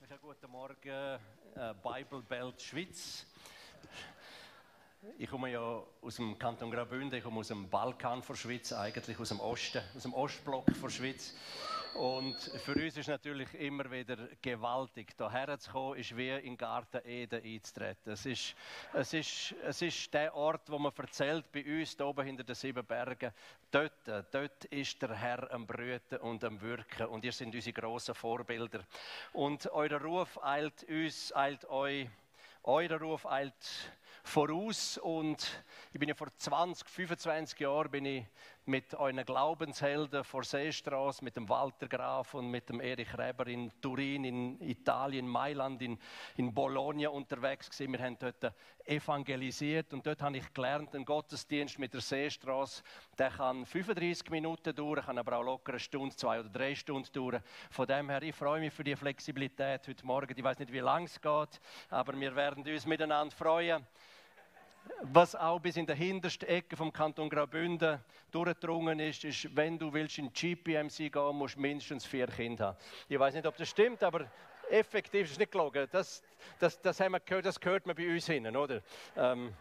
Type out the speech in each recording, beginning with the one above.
Herzlichen guten Morgen, äh, Bible Belt Schweiz. Ich komme ja aus dem Kanton Graubünden, ich komme aus dem Balkan der Schweiz, eigentlich aus dem Osten, aus dem Ostblock der Schweiz. Und für uns ist natürlich immer wieder gewaltig, hierher zu kommen, ist wie in den Garten Eden einzutreten. Es ist, es, ist, es ist der Ort, wo man erzählt, bei uns hier oben hinter den sieben Bergen, dort, dort ist der Herr am Brüten und am Wirken und ihr sind unsere grossen Vorbilder. Und euer Ruf eilt uns, eilt euch, euer Ruf eilt voraus und ich bin ja vor 20, 25 Jahren bin ich mit euren Glaubenshelden vor Seestraße, mit dem Walter Graf und mit dem Erich Reber in Turin, in Italien, Mailand, in, in Bologna unterwegs gewesen. Wir haben dort evangelisiert und dort habe ich gelernt, ein Gottesdienst mit der Seestraße, der kann 35 Minuten dauern, kann aber auch locker eine Stunde, zwei oder drei Stunden dauern. Von dem her, ich freue mich für die Flexibilität heute Morgen. Ich weiß nicht, wie lange es geht, aber wir werden uns miteinander freuen was auch bis in der hintersten Ecke vom Kanton Graubünden durchgedrungen ist, ist, wenn du willst in GPMC gehen, musst du mindestens vier Kinder haben. Ich weiß nicht, ob das stimmt, aber effektiv ist es nicht gelogen. Das, das, das, haben wir gehört, das gehört man bei uns hin, oder? Ähm,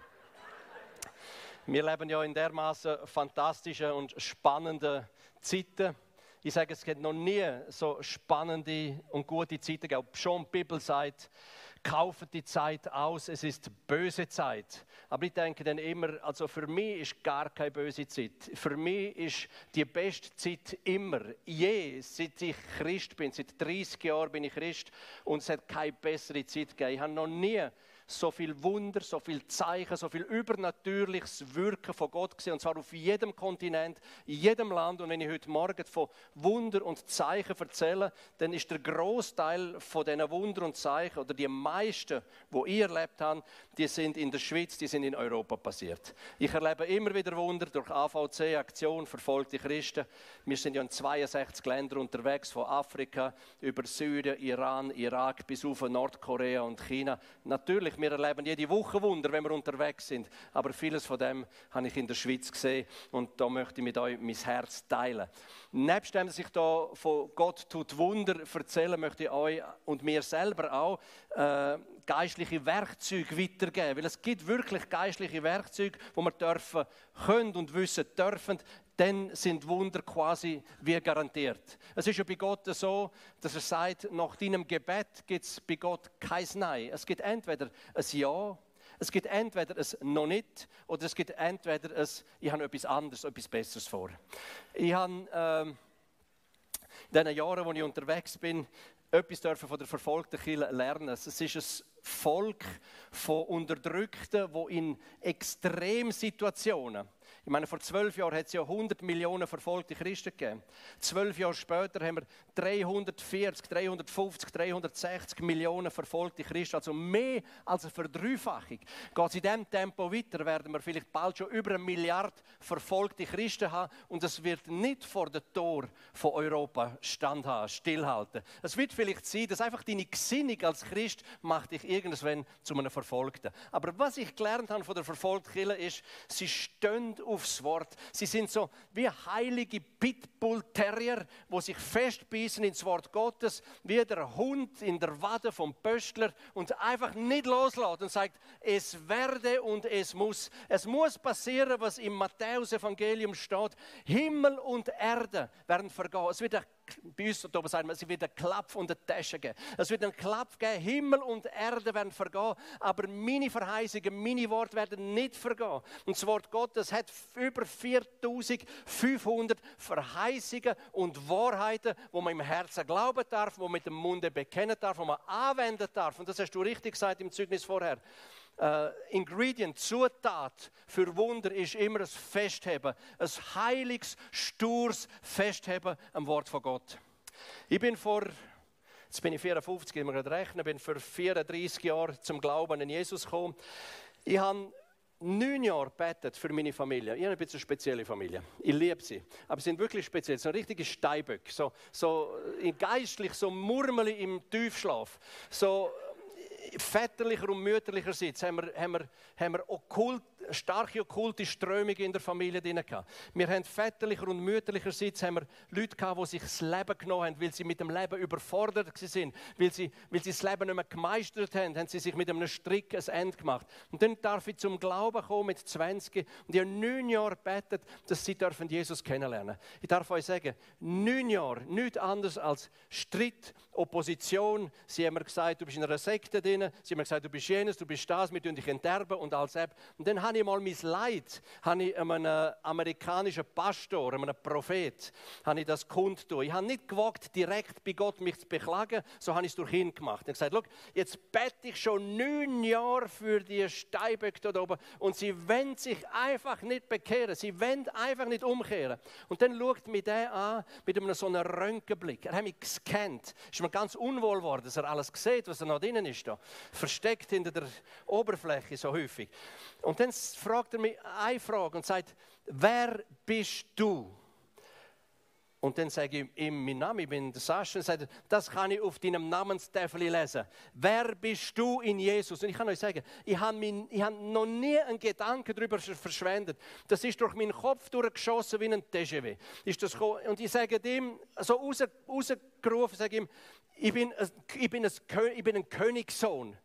wir leben ja in dermaßen fantastischen und spannenden Zeiten. Ich sage, es gibt noch nie so spannende und gute Zeiten gegeben. Schon die Bibel sagt, kaufen die Zeit aus, es ist böse Zeit. Aber ich denke dann immer, also für mich ist gar keine böse Zeit. Für mich ist die beste Zeit immer, je, seit ich Christ bin, seit 30 Jahren bin ich Christ und es hat keine bessere Zeit gegeben. Ich habe noch nie so viel Wunder, so viel Zeichen, so viel übernatürliches Wirken von Gott gesehen. Und zwar auf jedem Kontinent, in jedem Land. Und wenn ich heute Morgen von Wunder und Zeichen erzähle, dann ist der Großteil von diesen Wunder und Zeichen oder die meisten, wo ich erlebt habe, die sind in der Schweiz, die sind in Europa passiert. Ich erlebe immer wieder Wunder durch AVC, Aktion Verfolgte Christen. Wir sind ja in 62 Ländern unterwegs, von Afrika über Syrien, Iran, Irak bis auf Nordkorea und China. Natürlich wir erleben jede Woche Wunder, wenn wir unterwegs sind. Aber vieles von dem habe ich in der Schweiz gesehen und da möchte ich mit euch mein Herz teilen. Nebst dem, dass ich da von Gott tut Wunder erzählen, möchte ich euch und mir selber auch äh, geistliche Werkzeuge weitergeben. Weil es gibt wirklich geistliche Werkzeuge, wo wir dürfen, können und wissen dürfen, dann sind Wunder quasi wie garantiert. Es ist ja bei Gott so, dass er sagt, nach deinem Gebet gibt es bei Gott kein Nein. Es gibt entweder ein Ja, es gibt entweder ein noch nicht oder es gibt entweder ein, ich habe etwas anderes, etwas Besseres vor. Ich habe ähm, in den Jahren, wo ich unterwegs bin, etwas dürfen von der verfolgten Kirche lernen. Es ist ein Volk von Unterdrückten, wo in Extremsituationen ich meine, vor zwölf Jahren hat es ja 100 Millionen verfolgte Christen gegeben. Zwölf Jahre später haben wir 340, 350, 360 Millionen verfolgte Christen. Also mehr als eine Verdreifachung. Geht es in diesem Tempo weiter, werden wir vielleicht bald schon über eine Milliarde verfolgte Christen haben. Und es wird nicht vor dem Tor von Europa standhalten, stillhalten. Es wird vielleicht sein, dass einfach deine Gesinnung als Christ macht dich irgendwann zu einem Verfolgten. Aber was ich gelernt habe von der verfolgten ist, sie stehen aufs Wort. Sie sind so wie heilige Pitbull-Terrier, wo sich festbeißen ins Wort Gottes, wie der Hund in der Wade vom Pöstler und einfach nicht loslässt und sagt, es werde und es muss. Es muss passieren, was im Matthäus-Evangelium steht. Himmel und Erde werden vergehen. Es wird bei uns da oben sagen es wird einen Klapp und eine Tasche geben. Es wird einen Klapp geben, Himmel und Erde werden vergehen, aber meine Verheißungen, meine Worte werden nicht vergehen. Und das Wort Gottes hat über 4500 Verheißungen und Wahrheiten, wo man im Herzen glauben darf, wo man mit dem Munde bekennen darf, wo man anwenden darf. Und das hast du richtig gesagt im Zeugnis vorher äh, Ingredient, Zutat für Wunder ist immer ein Festheben, ein heiliges, stures Festheben am Wort von Gott. Ich bin vor, jetzt bin ich 54, ich muss gerade rechnen, bin vor 34 Jahren zum Glauben an Jesus gekommen. Ich habe neun Jahre betet für meine Familie. Ich habe ein eine spezielle Familie. Ich liebe sie. Aber sie sind wirklich speziell. So ein richtiger Steinböck. So, so geistlich, so murmelig im Tiefschlaf. So väterlicher und mütterlicherseits haben wir, haben wir, haben wir okkult, starke okkulte Strömungen in der Familie drin. Wir haben väterlicher und mütterlicherseits haben wir Leute gehabt, die sich das Leben genommen haben, weil sie mit dem Leben überfordert sind, weil sie, weil sie das Leben nicht mehr gemeistert haben, haben sie sich mit einem Strick ein Ende gemacht. Und dann darf ich zum Glauben kommen mit 20 und ich habe neun Jahre gebetet, dass sie dürfen Jesus kennenlernen. Ich darf euch sagen, neun Jahre, nichts anderes als Streit, Opposition. Sie haben mir gesagt, du bist in einer Sekte drin. Sie haben mir gesagt, du bist jenes, du bist das, wir tun dich enterben und all das. Und dann habe ich mal mein Leid, habe ich einem amerikanischen Pastor, einem Prophet, habe ich das kundtun. Ich habe nicht gewagt, direkt bei Gott mich zu beklagen, so habe ich es durch ihn gemacht. Ich habe gesagt, jetzt bete ich schon neun Jahre für die Steinböcke dort oben und sie wollen sich einfach nicht bekehren. Sie wollen einfach nicht umkehren. Und dann schaut mich der an mit einem so einem Röntgenblick. Er hat mich gescannt. Ist mir ganz unwohl geworden, dass er alles sieht, was er noch drinnen ist. Da. Versteckt hinter der Oberfläche so häufig. Und dann fragt er mich eine Frage und sagt, wer bist du? Und dann sage ich ihm meinen Namen, ich bin der Sascha, und sagt, das kann ich auf deinem Namenstafel lesen. Wer bist du in Jesus? Und ich kann euch sagen, ich habe, mein, noch nie einen Gedanken darüber verschwendet. Das ist durch meinen Kopf durchgeschossen wie ein TGV. Ist das und ich sage dem, so raus, rausgerufen, sage ihm, ich bin, ich bin, ein, ich bin ein Königssohn.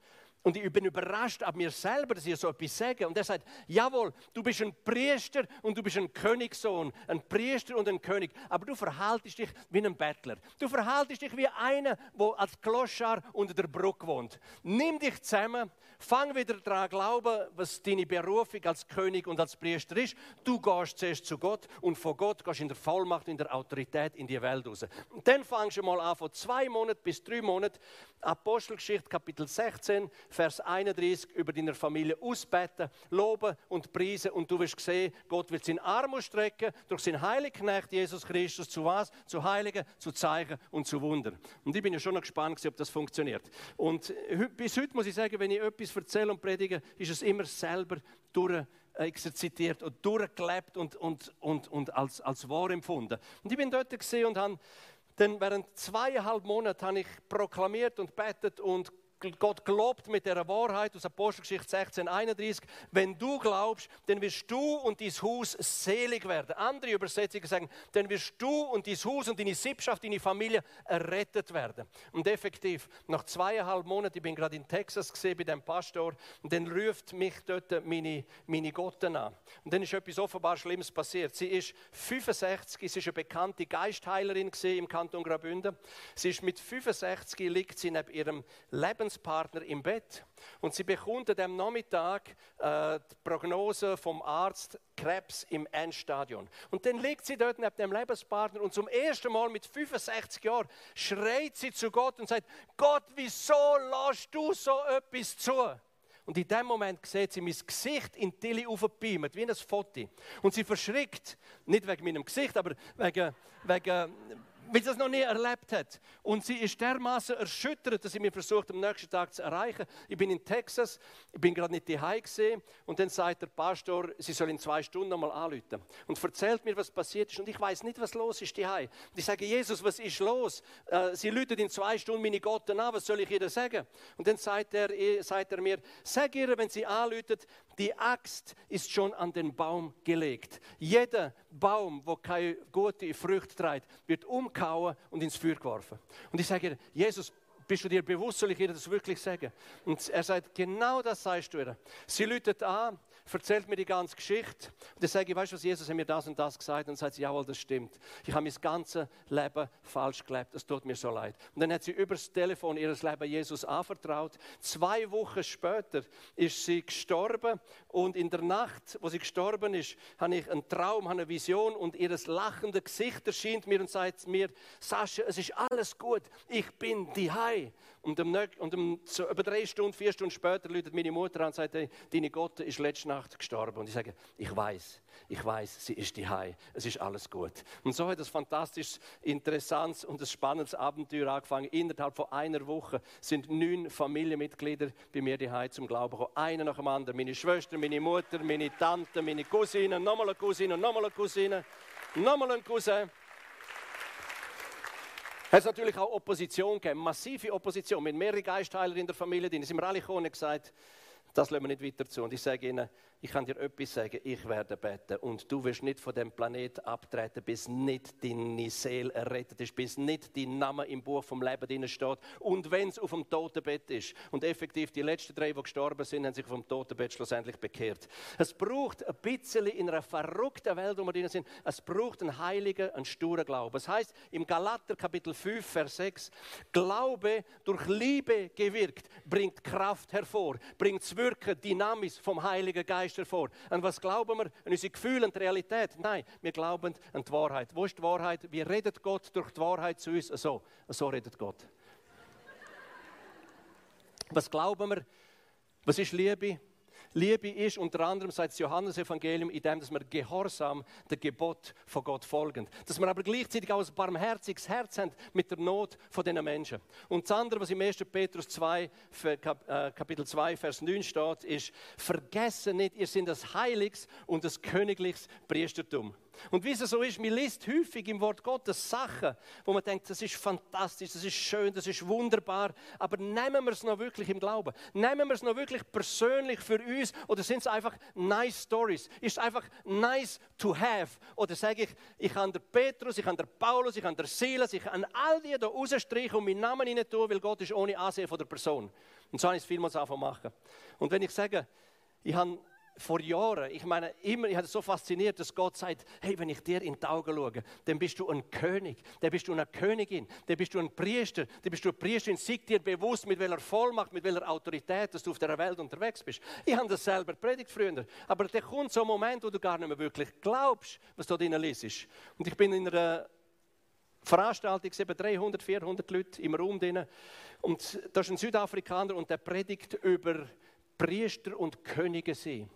Und ich bin überrascht ab mir selber, dass ich so etwas sage. Und er sagt, jawohl, du bist ein Priester und du bist ein Königssohn, ein Priester und ein König. Aber du verhaltest dich wie ein Bettler. Du verhaltest dich wie einer, der als Kloschar unter der Brücke wohnt. Nimm dich zusammen, fang wieder daran glauben, was deine Berufung als König und als Priester ist. Du gehst zuerst zu Gott und von Gott gehst in der Vollmacht, in der Autorität in die Welt raus. Und dann fangst du mal an, von zwei Monaten bis drei Monaten, Apostelgeschichte Kapitel 16, Vers 31 über deine Familie ausbeten, loben und preisen und du wirst sehen, Gott wird seinen Arm ausstrecken durch seinen heiligen Knecht Jesus Christus zu was? Zu Heiligen, zu Zeichen und zu Wunder. Und ich bin ja schon noch gespannt, ob das funktioniert. Und bis heute muss ich sagen, wenn ich etwas erzähle und predige, ist es immer selber durch exerzitiert und durchgelebt und, und, und, und als, als wahr empfunden. Und ich bin dort gesehen und habe dann während zweieinhalb Monaten habe ich proklamiert und betet und Gott glaubt mit der Wahrheit aus Apostelgeschichte 16, 31. Wenn du glaubst, dann wirst du und dein Haus selig werden. Andere Übersetzungen sagen, dann wirst du und dein Haus und deine Sippschaft, deine Familie errettet werden. Und effektiv, nach zweieinhalb Monaten, ich bin gerade in Texas gesehen bei dem Pastor, und dann ruft mich dort meine, meine Gotten an. Und dann ist etwas offenbar Schlimmes passiert. Sie ist 65, sie ist eine bekannte Geistheilerin im Kanton Graubünden. Sie ist mit 65 liegt sie neben ihrem Leben Lebenspartner im Bett und sie bekommt dem Nachmittag äh, die Prognose vom Arzt Krebs im Endstadion. Und dann liegt sie dort neben dem Lebenspartner und zum ersten Mal mit 65 Jahren schreit sie zu Gott und sagt, Gott, wieso lässt du so etwas zu? Und in dem Moment sieht sie mein Gesicht in die Tilly aufgebeamt, wie ein Foto. Und sie verschrickt, nicht wegen meinem Gesicht, aber wegen, wegen weil sie das noch nie erlebt hat. Und sie ist dermaßen erschüttert, dass sie mir versucht, am nächsten Tag zu erreichen. Ich bin in Texas, ich bin gerade nicht daheim gesehen und dann sagt der Pastor, sie soll in zwei Stunden nochmal anrufen und erzählt mir, was passiert ist und ich weiß nicht, was los ist daheim. Und ich sage, Jesus, was ist los? Äh, sie läutet in zwei Stunden meine Gott an, was soll ich ihr sagen? Und dann sagt er, sagt er mir, sag ihr, wenn sie anläutet, die Axt ist schon an den Baum gelegt. Jeder Baum, wo keine gute Frucht trägt, wird umkauen und ins Feuer geworfen. Und ich sage ihr, Jesus, bist du dir bewusst, soll ich ihr das wirklich sagen? Und er sagt, genau das sagst du ihr. Sie läutet an, erzählt mir die ganze Geschichte. Und dann sage ich, weißt du was, Jesus hat mir das und das gesagt. Und dann sagt sie, jawohl, das stimmt. Ich habe mein ganzes Leben falsch gelebt. Es tut mir so leid. Und dann hat sie übers Telefon ihr Leben Jesus anvertraut. Zwei Wochen später ist sie gestorben. Und in der Nacht, wo sie gestorben ist, habe ich einen Traum, habe eine Vision und ihr lachendes Gesicht erscheint mir und sagt mir, Sascha, es ist alles gut. Ich bin die Hai. Und, um, und um, so über drei Stunden, vier Stunden später läutet meine Mutter an und sagt, deine Gott ist letzte Nacht gestorben. Und ich sage, ich weiß, ich weiß, sie ist die Hai. Es ist alles gut. Und so hat das fantastisches, interessantes und ein spannendes Abenteuer angefangen. Innerhalb von einer Woche sind neun Familienmitglieder bei mir die Hai zum Glauben gekommen. Einer nach dem anderen. Meine Schwester, meine Mutter, meine Tante, meine Cousine, nochmal eine Cousine, nochmal eine Cousine, nochmal ein Cousin. Es hat natürlich auch Opposition gegeben, massive Opposition, mit mehreren Geistheiler in der Familie drin. sind wir alle gekommen und gesagt, das lassen wir nicht weiter zu. Und ich sage Ihnen, ich kann dir etwas sagen, ich werde beten und du wirst nicht von dem Planet abtreten, bis nicht deine Seele errettet ist, bis nicht dein Name im Buch vom Leben drin steht und wenn es auf dem Totenbett ist. Und effektiv, die letzten drei, die gestorben sind, haben sich vom Totenbett schlussendlich bekehrt. Es braucht ein bisschen in einer verrückten Welt, wo wir drin sind, es braucht einen heiligen, einen sturen Glauben. Es heißt im Galater Kapitel 5, Vers 6, Glaube durch Liebe gewirkt, bringt Kraft hervor, bringt das Wirken, Dynamis vom Heiligen Geist Geist hervor. Und was glauben wir? An unsere Gefühle und Realität? Nein, wir glauben an die Wahrheit. Wo ist die Wahrheit? Wie redet Gott durch die Wahrheit zu uns? So, so redet Gott. Was glauben wir? Was ist Liebe? Liebe ist unter anderem, sagt das Johannesevangelium, in dem, dass wir gehorsam der Gebot von Gott folgen. Dass wir aber gleichzeitig auch ein barmherziges Herz haben mit der Not von diesen Menschen. Und das andere, was im 1. Petrus 2, äh, Kapitel 2, Vers 9 steht, ist, vergessen nicht, ihr seid das Heiliges und das königliches Priestertum. Und wie es so ist, man liest häufig im Wort Gottes Sachen, wo man denkt, das ist fantastisch, das ist schön, das ist wunderbar, aber nehmen wir es noch wirklich im Glauben? Nehmen wir es noch wirklich persönlich für uns oder sind es einfach nice Stories? Ist es einfach nice to have? Oder sage ich, ich kann der Petrus, ich kann der Paulus, ich kann der Silas, ich kann all die da rausstreichen und meinen Namen rein tun, weil Gott ist ohne Ansehen von der Person. Und so habe ich es vielmals anfangen machen. Und wenn ich sage, ich habe vor Jahren, ich meine, immer, ich hatte so fasziniert, dass Gott sagt, hey, wenn ich dir in die Augen schaue, dann bist du ein König, dann bist du eine Königin, dann bist du ein Priester, dann bist du eine Priesterin, sieg dir bewusst, mit welcher Vollmacht, mit welcher Autorität, dass du auf der Welt unterwegs bist. Ich habe das selber predigt früher, aber da kommt so ein Moment, wo du gar nicht mehr wirklich glaubst, was da drin ist. Und ich bin in einer Veranstaltung, eben 300, 400 Leute im Raum drin. Und da ist ein Südafrikaner und der predigt über Priester und Könige sein.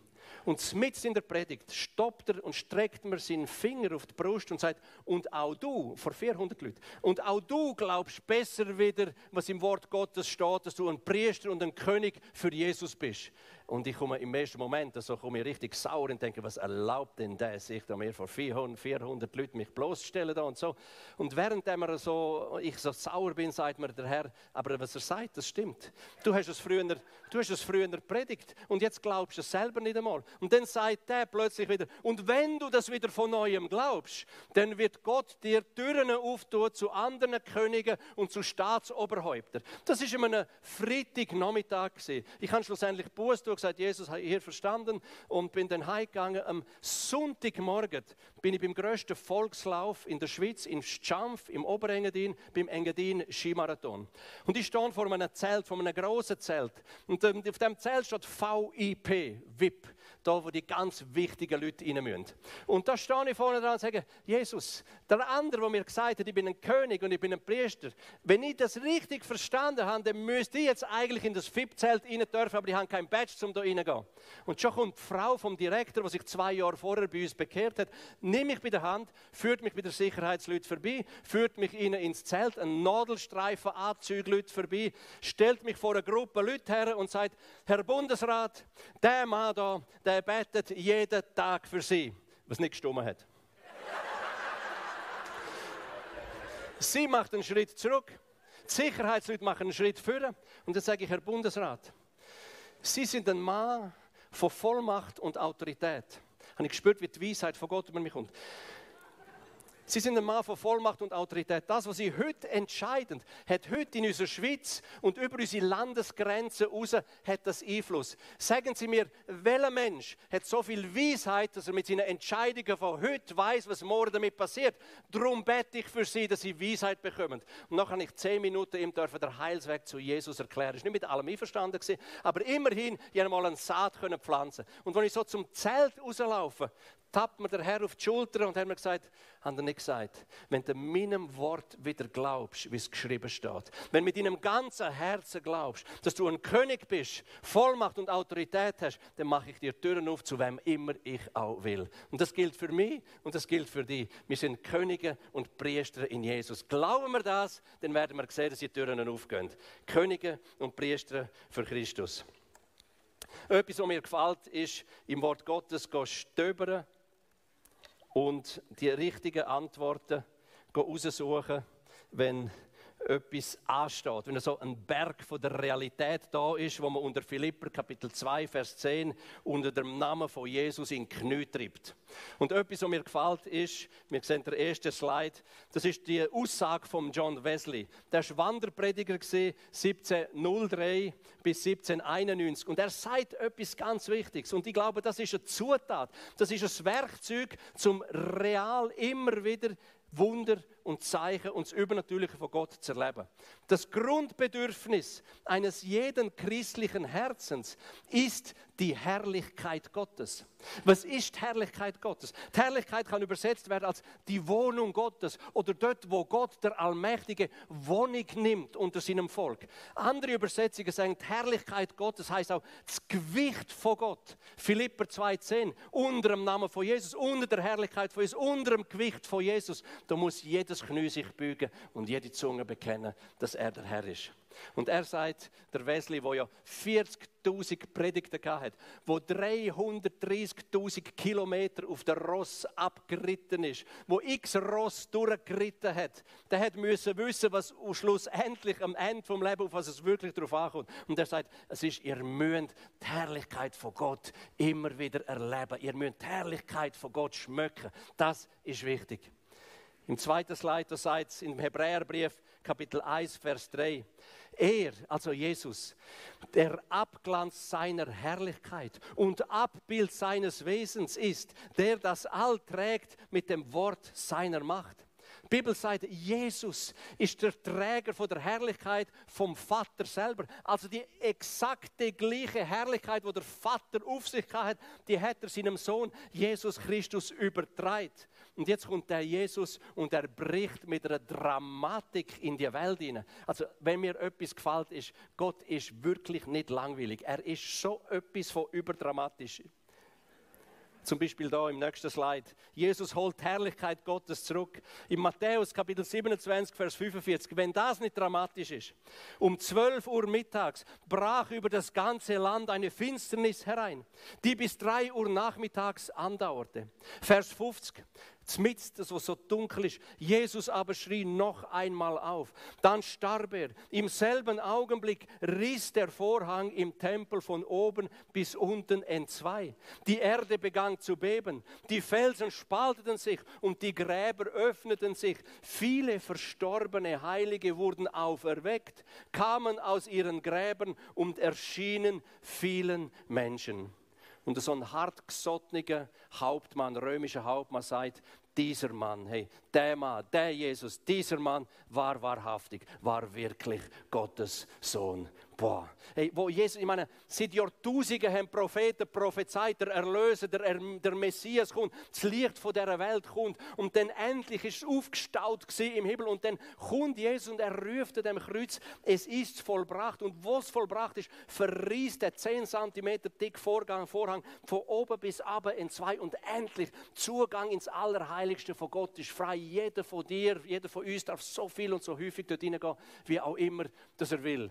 Und mitten in der Predigt stoppt er und streckt mir seinen Finger auf die Brust und sagt, und auch du, vor 400 Leuten, und auch du glaubst besser wieder, was im Wort Gottes steht, dass du ein Priester und ein König für Jesus bist. Und ich komme im ersten Moment, also komme ich richtig sauer und denke, was erlaubt denn der, sich da mir vor 400, 400 Leuten mich bloßstellen da und so. Und während so, ich so sauer bin, sagt mir der Herr, aber was er sagt, das stimmt. Du hast es früher, du hast es früher predigt und jetzt glaubst du es selber nicht einmal. Und dann sagt der plötzlich wieder, und wenn du das wieder von neuem glaubst, dann wird Gott dir Türen auftun zu anderen Königen und zu Staatsoberhäuptern. Das ist immer ein Freitagnachmittag Ich habe schlussendlich Buß gesagt, Jesus, habe ich hier verstanden und bin dann heimgegangen. Am Sonntagmorgen bin ich beim grössten Volkslauf in der Schweiz, in Schampf, im Oberengadin, beim Engadin Skimarathon. Und ich stehe vor einem Zelt, vor einem großen Zelt. Und ähm, auf dem Zelt steht VIP, VIP da wo die ganz wichtigen Leute rein müssen. Und da stehe ich vorne dran und sage, Jesus, der andere, der mir gesagt hat, ich bin ein König und ich bin ein Priester, wenn ich das richtig verstanden habe, dann müsste ich jetzt eigentlich in das VIP-Zelt rein dürfen, aber ich habe kein Badge, um da reingehen. Und schon kommt die Frau vom Direktor, die sich zwei Jahre vorher bei uns bekehrt hat, nimmt mich bei der Hand, führt mich bei der Sicherheitsleute vorbei, führt mich rein ins Zelt, ein Nadelstreifen Anzügleute vorbei, stellt mich vor eine Gruppe Leute her und sagt, Herr Bundesrat, der Mann da, der der betet jeden Tag für sie, was nicht gestummen hat. sie macht einen Schritt zurück, die Sicherheitsleute machen einen Schritt vor und dann sage ich, Herr Bundesrat, Sie sind ein Mann von Vollmacht und Autorität. Habe ich gespürt, wie die Weisheit von Gott über mich kommt. Sie sind ein Mann von Vollmacht und Autorität. Das, was Sie heute entscheiden, hat heute in unserer Schweiz und über unsere Landesgrenzen raus, hat das Einfluss. Sagen Sie mir, welcher Mensch hat so viel Weisheit, dass er mit seinen Entscheidungen von heute weiß, was morgen damit passiert? Darum bete ich für Sie, dass Sie Weisheit bekommen. Und dann kann ich zehn Minuten ihm dürfen der Heilsweg zu Jesus erklären. Ich war nicht mit allem einverstanden, aber immerhin, ich einmal eine Saat pflanzen Und wenn ich so zum Zelt rauslaufe, tappt mir der Herr auf die Schulter und hat mir gesagt, hat er nicht gesagt, wenn du meinem Wort wieder glaubst, wie es geschrieben steht, wenn du mit deinem ganzen Herzen glaubst, dass du ein König bist, Vollmacht und Autorität hast, dann mache ich dir Türen auf, zu wem immer ich auch will. Und das gilt für mich und das gilt für dich. Wir sind Könige und Priester in Jesus. Glauben wir das, dann werden wir sehen, dass die Türen aufgehen. Könige und Priester für Christus. Etwas, was mir gefällt, ist, im Wort Gottes stöbern und die richtigen Antworten raussuchen, wenn etwas ansteht, wenn so ein Berg von der Realität da ist, wo man unter Philipper Kapitel 2, Vers 10 unter dem Namen von Jesus in Knie treibt. Und etwas, was mir gefällt, ist, wir sehen den ersten Slide, das ist die Aussage von John Wesley. Der war Wanderprediger 1703 bis 1791 und er sagt etwas ganz Wichtiges und ich glaube, das ist eine Zutat, das ist ein Werkzeug, zum real immer wieder Wunder und Zeichen und das Übernatürliche von Gott zu erleben. Das Grundbedürfnis eines jeden christlichen Herzens ist die Herrlichkeit Gottes. Was ist die Herrlichkeit Gottes? Die Herrlichkeit kann übersetzt werden als die Wohnung Gottes oder dort, wo Gott, der Allmächtige, Wohnung nimmt unter seinem Volk. Andere Übersetzungen sagen, die Herrlichkeit Gottes heißt auch das Gewicht von Gott. Philipper 2,10, unter dem Namen von Jesus, unter der Herrlichkeit von Jesus, unter dem Gewicht von Jesus. Da muss jedes Knie sich beugen und jede Zunge bekennen, dass er der Herr ist. Und er sagt, der Wesley, der ja 40.000 Predigten hat, wo 330.000 Kilometer auf der Ross abgeritten ist, wo x Ross durchgeritten hat, der hat müssen wissen, was schlussendlich am Ende vom Leben, auf was es wirklich darauf ankommt. Und er sagt, es ist, ihr müsst die Herrlichkeit von Gott immer wieder erleben. Ihr müsst die Herrlichkeit von Gott schmücken. Das ist wichtig. Im zweiten Slide, da sagt es im Hebräerbrief, Kapitel 1, Vers 3. Er, also Jesus, der Abglanz seiner Herrlichkeit und Abbild seines Wesens ist, der das All trägt mit dem Wort seiner Macht. Die Bibel sagt, Jesus ist der Träger von der Herrlichkeit vom Vater selber. Also die exakte gleiche Herrlichkeit, wo der Vater auf sich hat, die hat er seinem Sohn Jesus Christus übertragen. Und jetzt kommt der Jesus und er bricht mit einer Dramatik in die Welt hinein. Also, wenn mir etwas gefällt, ist, Gott ist wirklich nicht langweilig. Er ist so etwas von überdramatisch. Zum Beispiel da im nächsten Slide. Jesus holt Herrlichkeit Gottes zurück. In Matthäus Kapitel 27, Vers 45. Wenn das nicht dramatisch ist. Um 12 Uhr mittags brach über das ganze Land eine Finsternis herein, die bis 3 Uhr nachmittags andauerte. Vers 50 mitten, das was so dunkel ist. Jesus aber schrie noch einmal auf. Dann starb er. Im selben Augenblick riss der Vorhang im Tempel von oben bis unten entzwei. Die Erde begann zu beben. Die Felsen spalteten sich und die Gräber öffneten sich. Viele verstorbene Heilige wurden auferweckt, kamen aus ihren Gräbern und erschienen vielen Menschen. Und so ein hartgesottener Hauptmann, römischer Hauptmann sagt, dieser Mann, hey, der Mann, der Jesus, dieser Mann war wahrhaftig, war wirklich Gottes Sohn. Boah. Hey, wo Jesus, ich meine, seit Jahrtausenden haben Propheten prophezeit, der Erlöser, der, der Messias kommt, das Licht von dieser Welt kommt und dann endlich ist es aufgestaut im Himmel und dann kommt Jesus und er ruft dem Kreuz, es ist vollbracht und was vollbracht ist, verriest der 10 cm dick Vorgang, Vorhang von oben bis aber in zwei und endlich Zugang ins Allerheiligste von Gott ist frei. Jeder von dir, jeder von uns darf so viel und so häufig dort hineingehen, wie auch immer, dass er will.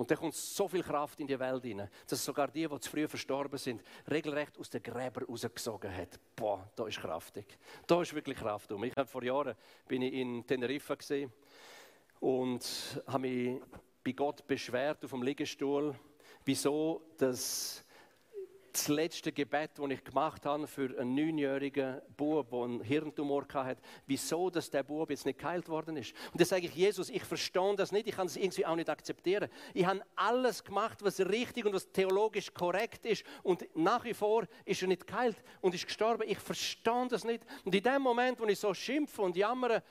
Und da kommt so viel Kraft in die Welt hinein, dass sogar die, die zu früh verstorben sind, regelrecht aus den Gräbern rausgesogen hat. Boah, da ist kraftig. Da ist wirklich Kraft um. Ich habe vor Jahren bin ich in Teneriffa gesehen und habe mich bei Gott beschwert auf dem Liegestuhl, wieso das das letzte Gebet, das ich gemacht habe für einen neunjährigen Bub, der einen Hirntumor hatte, wieso dass der Bub jetzt nicht geheilt worden ist. Und dann sage ich, Jesus, ich verstehe das nicht, ich kann das irgendwie auch nicht akzeptieren. Ich habe alles gemacht, was richtig und was theologisch korrekt ist und nach wie vor ist er nicht geheilt und ist gestorben. Ich verstehe das nicht. Und in dem Moment, wo ich so schimpfe und jammere,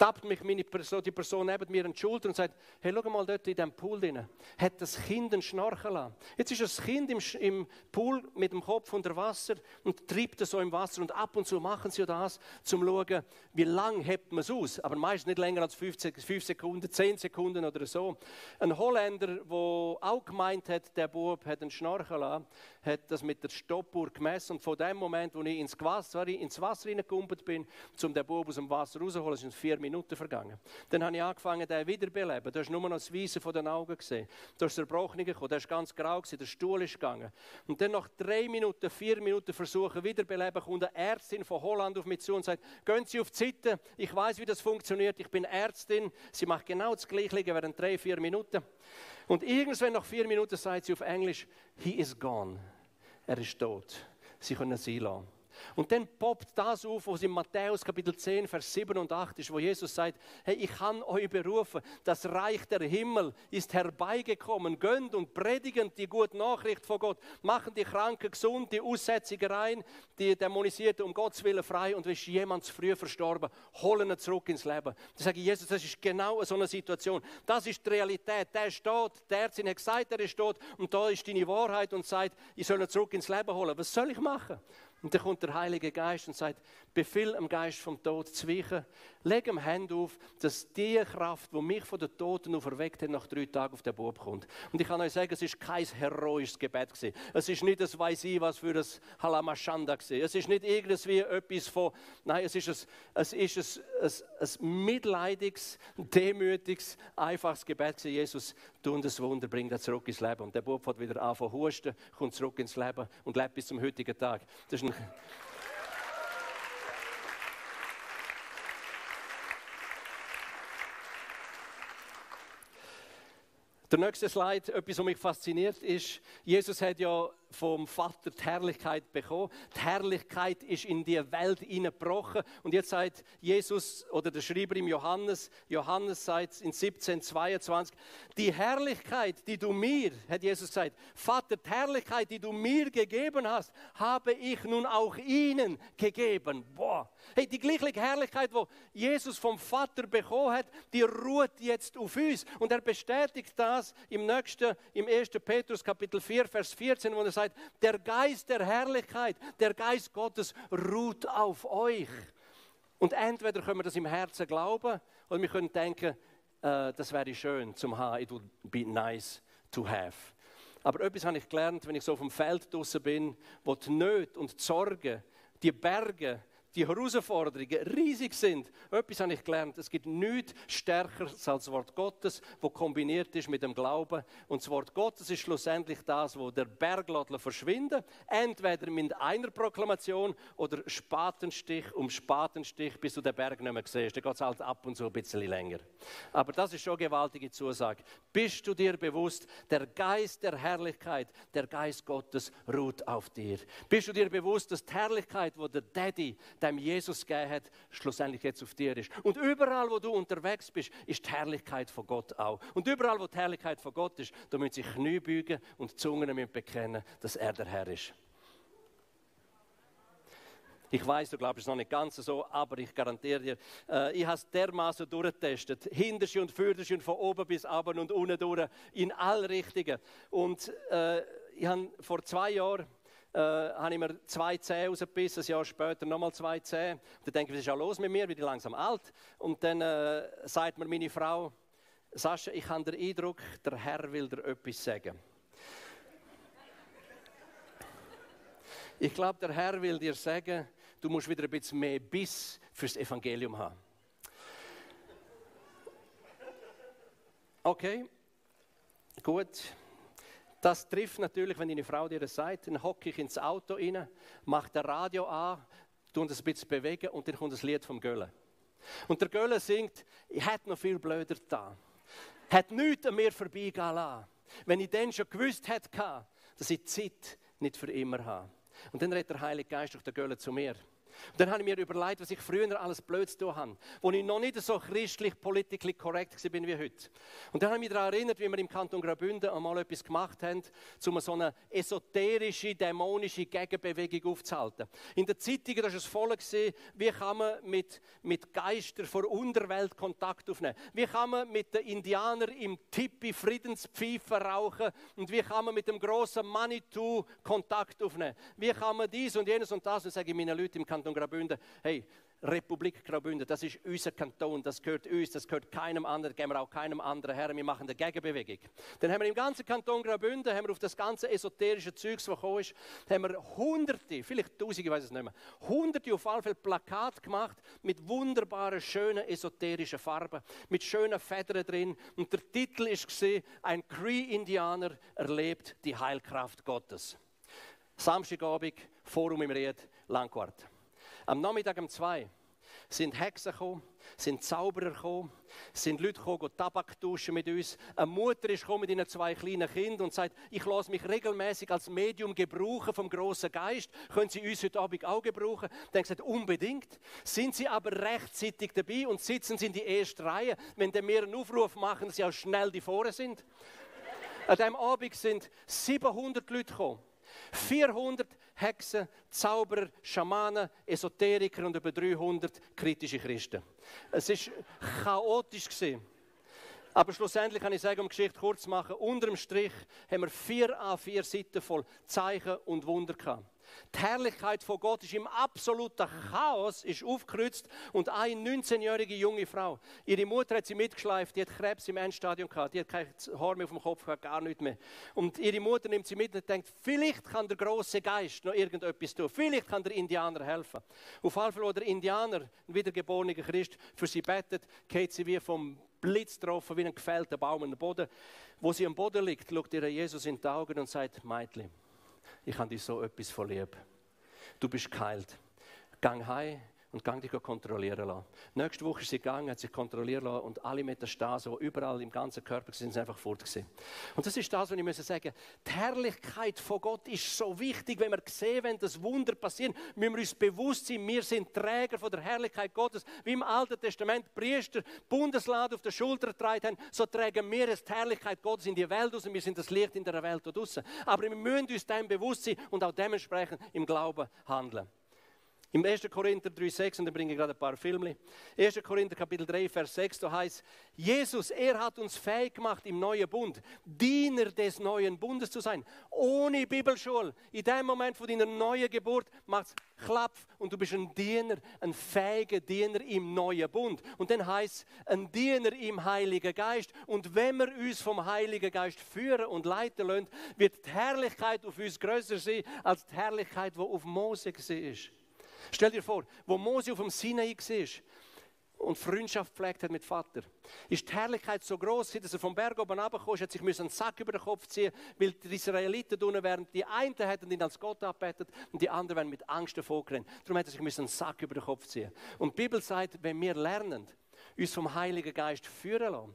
tappt mich meine Person, die Person neben mir an die Schulter und sagt, hey, schau mal dort in diesem Pool drin, hat das Kind einen Schnorchel an. Jetzt ist das Kind im, im Pool mit dem Kopf unter Wasser und treibt es so im Wasser und ab und zu machen sie das, um zu schauen, wie lange hebt man es aus, aber meist nicht länger als 15, 5 Sekunden, 10 Sekunden oder so. Ein Holländer, der auch gemeint hat, der Bub hat einen Schnorchel an, hat das mit der Stoppuhr gemessen und von dem Moment, wo ich ins Wasser, ins Wasser bin, um den Bub aus dem Wasser rauszuholen, sind vier Minuten Minuten vergangen. Dann habe ich angefangen, den wiederbeleben. Du hast nur noch das Weisen von den Augen gesehen. Du hast Zerbrochene gekommen, der ist ganz grau gewesen, der Stuhl ist gegangen. Und dann nach drei Minuten, vier Minuten versuchen, wiederbeleben, kommt eine Ärztin von Holland auf mich zu und sagt, gehen Sie auf die Seite, ich weiß, wie das funktioniert, ich bin Ärztin. Sie macht genau das Gleiche während drei, vier Minuten. Und irgendwann nach vier Minuten sagt sie auf Englisch, he is gone. Er ist tot. Sie können sie lassen. Und dann poppt das auf, was in Matthäus Kapitel 10, Vers 7 und 8 ist, wo Jesus sagt, hey, ich kann euch berufen, das Reich der Himmel ist herbeigekommen, gönnt und predigen die gute Nachricht von Gott, machen die Kranken gesund, die Aussätzigen rein, die Dämonisierten um Gottes Willen frei und ist jemand zu früh verstorben, holen ihn zurück ins Leben. Da sage ich, Jesus, das ist genau so eine Situation. Das ist die Realität. Der ist tot, der Ärztin hat gesagt, er ist tot und da ist deine Wahrheit und sagt, ich soll ihn zurück ins Leben holen. Was soll ich machen? Und dann kommt der Heilige Geist und sagt, befehl dem Geist vom Tod zu weichen, leg ihm Hand auf, dass die Kraft, die mich von den Toten auferweckt hat, nach drei Tagen auf den Bub kommt. Und ich kann euch sagen, es ist kein heroisches Gebet gewesen. Es ist nicht das weiß ich was für das Halamashanda gewesen. Es ist nicht irgendwie etwas von, nein, es ist ein, es ist ein, ein, ein mitleidiges, demütiges, einfaches Gebet gewesen. Jesus, tu das Wunder, bring das zurück ins Leben. Und der Bub hat wieder anfangen husten, kommt zurück ins Leben und lebt bis zum heutigen Tag. Das ist ein Der nächste Slide, etwas, was mich fasziniert, ist, Jesus hat ja vom Vater die Herrlichkeit bekommen. Die Herrlichkeit ist in die Welt hineingebrochen. Und jetzt sagt Jesus oder der Schreiber im Johannes, Johannes sagt in 1722, die Herrlichkeit, die du mir, hat Jesus gesagt, Vater, die Herrlichkeit, die du mir gegeben hast, habe ich nun auch ihnen gegeben. Boah. Hey, die gleiche Herrlichkeit, wo Jesus vom Vater bekommen hat, die ruht jetzt auf uns. Und er bestätigt das im nächsten, im 1. Petrus Kapitel 4, Vers 14, wo er sagt, der Geist der Herrlichkeit, der Geist Gottes ruht auf euch. Und entweder können wir das im Herzen glauben oder wir können denken, äh, das wäre schön zum haben, it would be nice to have. Aber etwas habe ich gelernt, wenn ich so auf dem Feld draußen bin, wo die Nöte und die Sorgen, die Berge, die Herausforderungen riesig sind. Etwas habe ich gelernt. Es gibt nichts Stärkeres als das Wort Gottes, das kombiniert ist mit dem Glauben. Und das Wort Gottes ist schlussendlich das, wo der Berg verschwinden Entweder mit einer Proklamation oder Spatenstich um Spatenstich, bis du den Berg nicht mehr siehst. Dann geht es halt ab und zu ein bisschen länger. Aber das ist schon eine gewaltige Zusage. Bist du dir bewusst, der Geist der Herrlichkeit, der Geist Gottes ruht auf dir? Bist du dir bewusst, dass die Herrlichkeit, wo der Daddy, dem Jesus gegeben hat, schlussendlich jetzt auf dir ist. Und überall, wo du unterwegs bist, ist die Herrlichkeit von Gott auch. Und überall, wo die Herrlichkeit von Gott ist, da müssen sich Knie beugen und Zungen bekennen, dass er der Herr ist. Ich weiß, du glaubst es noch nicht ganz so, aber ich garantiere dir, äh, ich habe es dermaßen durchgetestet. Hintersche und Vordersche und von oben bis unten und unten durch, in alle Richtungen. Und äh, ich habe vor zwei Jahren äh, habe ich mir zwei Zähne rausgebissen, ein Jahr später nochmal zwei Zähne. dann denke ich, was ist los mit mir, bin ich langsam alt. Und dann äh, sagt mir meine Frau, Sascha, ich habe den Eindruck, der Herr will dir etwas sagen. Ich glaube, der Herr will dir sagen, du musst wieder ein bisschen mehr Biss fürs Evangelium haben. Okay, gut. Das trifft natürlich, wenn deine Frau dir das sagt, dann hocke ich ins Auto rein, mache das Radio an, tue das ein bisschen bewegen und dann kommt das Lied vom Gölle. Und der Gölle singt, ich hätte noch viel blöder da. Hat nichts an mir vorbeigehen lassen. Wenn ich dann schon gewusst hätte, dass ich Zeit nicht für immer habe. Und dann redet der Heilige Geist durch den Gölle zu mir. Und dann habe ich mir überlegt, was ich früher alles Blöds tun habe, wo ich noch nicht so christlich, politisch korrekt bin wie heute. Und dann habe ich mich daran erinnert, wie wir im Kanton Graubünden einmal etwas gemacht haben, um so eine esoterische, dämonische Gegenbewegung aufzuhalten. In der Zeitung, war es voll, gewesen, wie kann man mit, mit Geistern vor Unterwelt Kontakt aufnehmen? Wie kann man mit den Indianern im Tipi Friedenspfeifen rauchen? Und wie kann man mit dem großen Manitou Kontakt aufnehmen? Wie kann man dies und jenes und das? Und sage ich meinen Leuten im Kanton Kanton Graubünden, hey, Republik Graubünden, das ist unser Kanton, das gehört uns, das gehört keinem anderen, geben wir auch keinem anderen her, wir machen eine Gegenbewegung. Dann haben wir im ganzen Kanton Graubünden, haben wir auf das ganze esoterische Zeugs, was gekommen ist, haben wir hunderte, vielleicht tausende, ich weiß es nicht mehr, hunderte auf alle Fälle Plakate gemacht mit wunderbaren, schönen esoterischen Farben, mit schönen Federn drin und der Titel gesehen, ein Cree-Indianer erlebt die Heilkraft Gottes. Samstagabend, Forum im Ried, Langquart. Am Nachmittag um zwei sind Hexen gekommen, sind Zauberer gekommen, sind Leute gekommen, Tabak duschen mit uns. Eine Mutter ist gekommen mit ihren zwei kleinen Kindern und sagt, ich lasse mich regelmäßig als Medium gebrauchen vom großen Geist. Können Sie uns heute Abend auch gebrauchen? Dann gesagt, unbedingt. Sind Sie aber rechtzeitig dabei und sitzen Sie in die erste Reihe, wenn wir einen Aufruf machen, dass Sie auch schnell die vorne sind? An diesem Abend sind 700 Leute gekommen. 400 Hexen, Zauberer, Schamanen, Esoteriker und über 300 kritische Christen. Es ist chaotisch gesehen. Aber schlussendlich kann ich sagen, um die Geschichte kurz zu machen, unter dem Strich haben wir vier a vier Seiten voll Zeichen und Wunder gehabt. Die Herrlichkeit von Gott ist im absoluten Chaos, ist aufgekreuzt und eine 19-jährige junge Frau, ihre Mutter hat sie mitgeschleift, die hat Krebs im Endstadium gehabt, die hat kein Haar mehr auf dem Kopf gehabt, gar nichts mehr. Und ihre Mutter nimmt sie mit und denkt, vielleicht kann der große Geist noch irgendetwas tun, vielleicht kann der Indianer helfen. Auf jeden Fall, wo der Indianer, ein wiedergeborener Christ, für sie betet, geht sie wie vom Blitz getroffen, wie ein gefällter Baum in den Boden. Wo sie am Boden liegt, schaut ihr Jesus in die Augen und sagt, Meitli, ich habe dich so etwas verliebt. Du bist geheilt. Gang heim und gang dich kontrollieren lassen. Nächste Woche ist sie gegangen, hat sich kontrollieren lassen und alle Metastasen, die überall im ganzen Körper sind, sind einfach fort gewesen. Und das ist das, was ich muss sagen Die Herrlichkeit von Gott ist so wichtig, wenn wir sehen, wenn das Wunder passiert, müssen wir uns bewusst sein, wir sind Träger von der Herrlichkeit Gottes. Wie im Alten Testament Priester Bundeslade auf der Schulter getragen haben, so tragen wir die Herrlichkeit Gottes in die Welt aus und wir sind das Licht in der Welt dort draußen. Aber wir müssen uns dem bewusst sein und auch dementsprechend im Glauben handeln. Im 1. Korinther 3,6, und dann bringe ich gerade ein paar Filme. 1. Korinther Kapitel 3, Vers 6, da heißt, Jesus, er hat uns fähig gemacht im neuen Bund, Diener des neuen Bundes zu sein. Ohne Bibelschule. In dem Moment von deiner neuen Geburt macht es Klapf und du bist ein Diener, ein fähiger Diener im neuen Bund. Und dann heißt ein Diener im Heiligen Geist. Und wenn wir uns vom Heiligen Geist führen und leiten lassen, wird die Herrlichkeit auf uns größer sein, als die Herrlichkeit, die auf Mose ist. Stell dir vor, wo Mose auf dem Sinai war und Freundschaft pflegt hat mit Vater, ist die Herrlichkeit so groß, dass er vom Berg oben runtergekommen ist, sich einen Sack über den Kopf ziehen weil die Israeliten tun während die einen hätten ihn als Gott abbettet und die anderen wären mit Angst davor gerannt. Darum hat er sich einen Sack über den Kopf ziehen. Und die Bibel sagt, wenn wir lernen, uns vom Heiligen Geist führen lassen,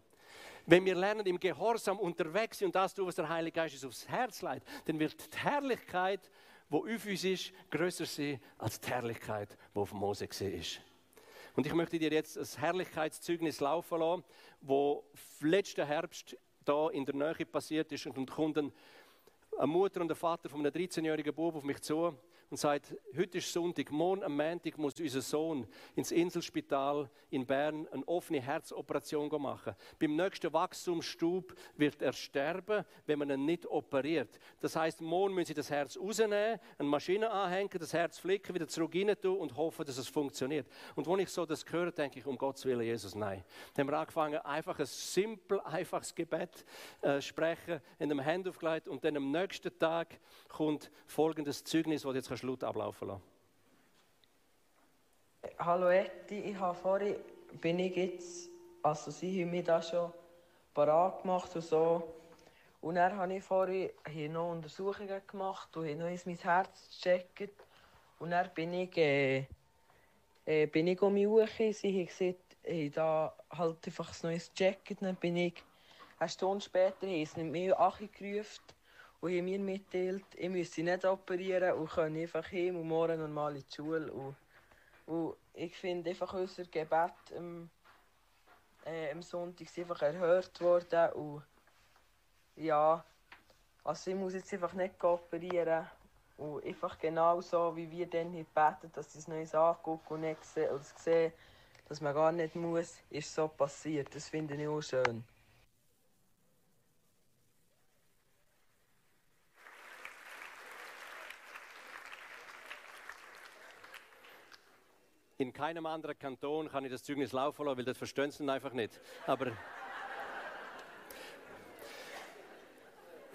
wenn wir lernen, im Gehorsam unterwegs sind und das tun, was der Heilige Geist uns aufs Herz leitet, dann wird die Herrlichkeit wo auf uns ist, größer sein als die Herrlichkeit, die auf Mose ist. Und ich möchte dir jetzt ein Herrlichkeitszeugnis laufen lassen, wo letzten Herbst da in der Nähe passiert ist und kommt eine Mutter und ein Vater von einem 13-jährigen Bub auf mich zu und sagt, heute ist Sonntag, morgen am Montag muss unser Sohn ins Inselspital in Bern eine offene Herzoperation machen. Beim nächsten Wachstumsstub wird er sterben, wenn man ihn nicht operiert. Das heißt, morgen müssen sie das Herz rausnehmen, eine Maschine anhängen, das Herz flicken, wieder zurück rein tun und hoffen, dass es funktioniert. Und wenn ich so das höre, denke ich, um Gottes Willen, Jesus, nein. Dann haben wir angefangen, einfach ein simpel, einfaches Gebet äh, sprechen, in einem Hand aufgelegt und dann am nächsten Tag kommt folgendes Zeugnis, das jetzt kannst laut ablaufen lassen. Hallo Etti, ich habe vorhin, bin ich jetzt, also sie haben mich da schon parat gemacht und so. Und dann habe ich vorhin hier noch Untersuchungen gemacht und habe noch mein Herz gecheckt. Und dann bin ich, äh, äh, bin ich um mich hoch. Sie haben gesagt, ich da halt einfach ein neues gecheckt. Dann bin ich, eine Stunde später, haben sie mich angerufen und haben mir mitteilt, ich müsse nicht operieren und kann einfach hin und morgen normal in die Schule. Und, und ich finde einfach unser Gebet am, äh, am Sonntag einfach erhört worden und ja, also ich muss jetzt einfach nicht operieren und einfach genau so, wie wir dann hier beten, dass sie es Neues angucken und nicht sehen, oder sehen, dass man gar nicht muss, ist so passiert. Das finde ich auch schön. In keinem anderen Kanton kann ich das Zeugnis laufen lassen, weil das verstehen sie einfach nicht. Aber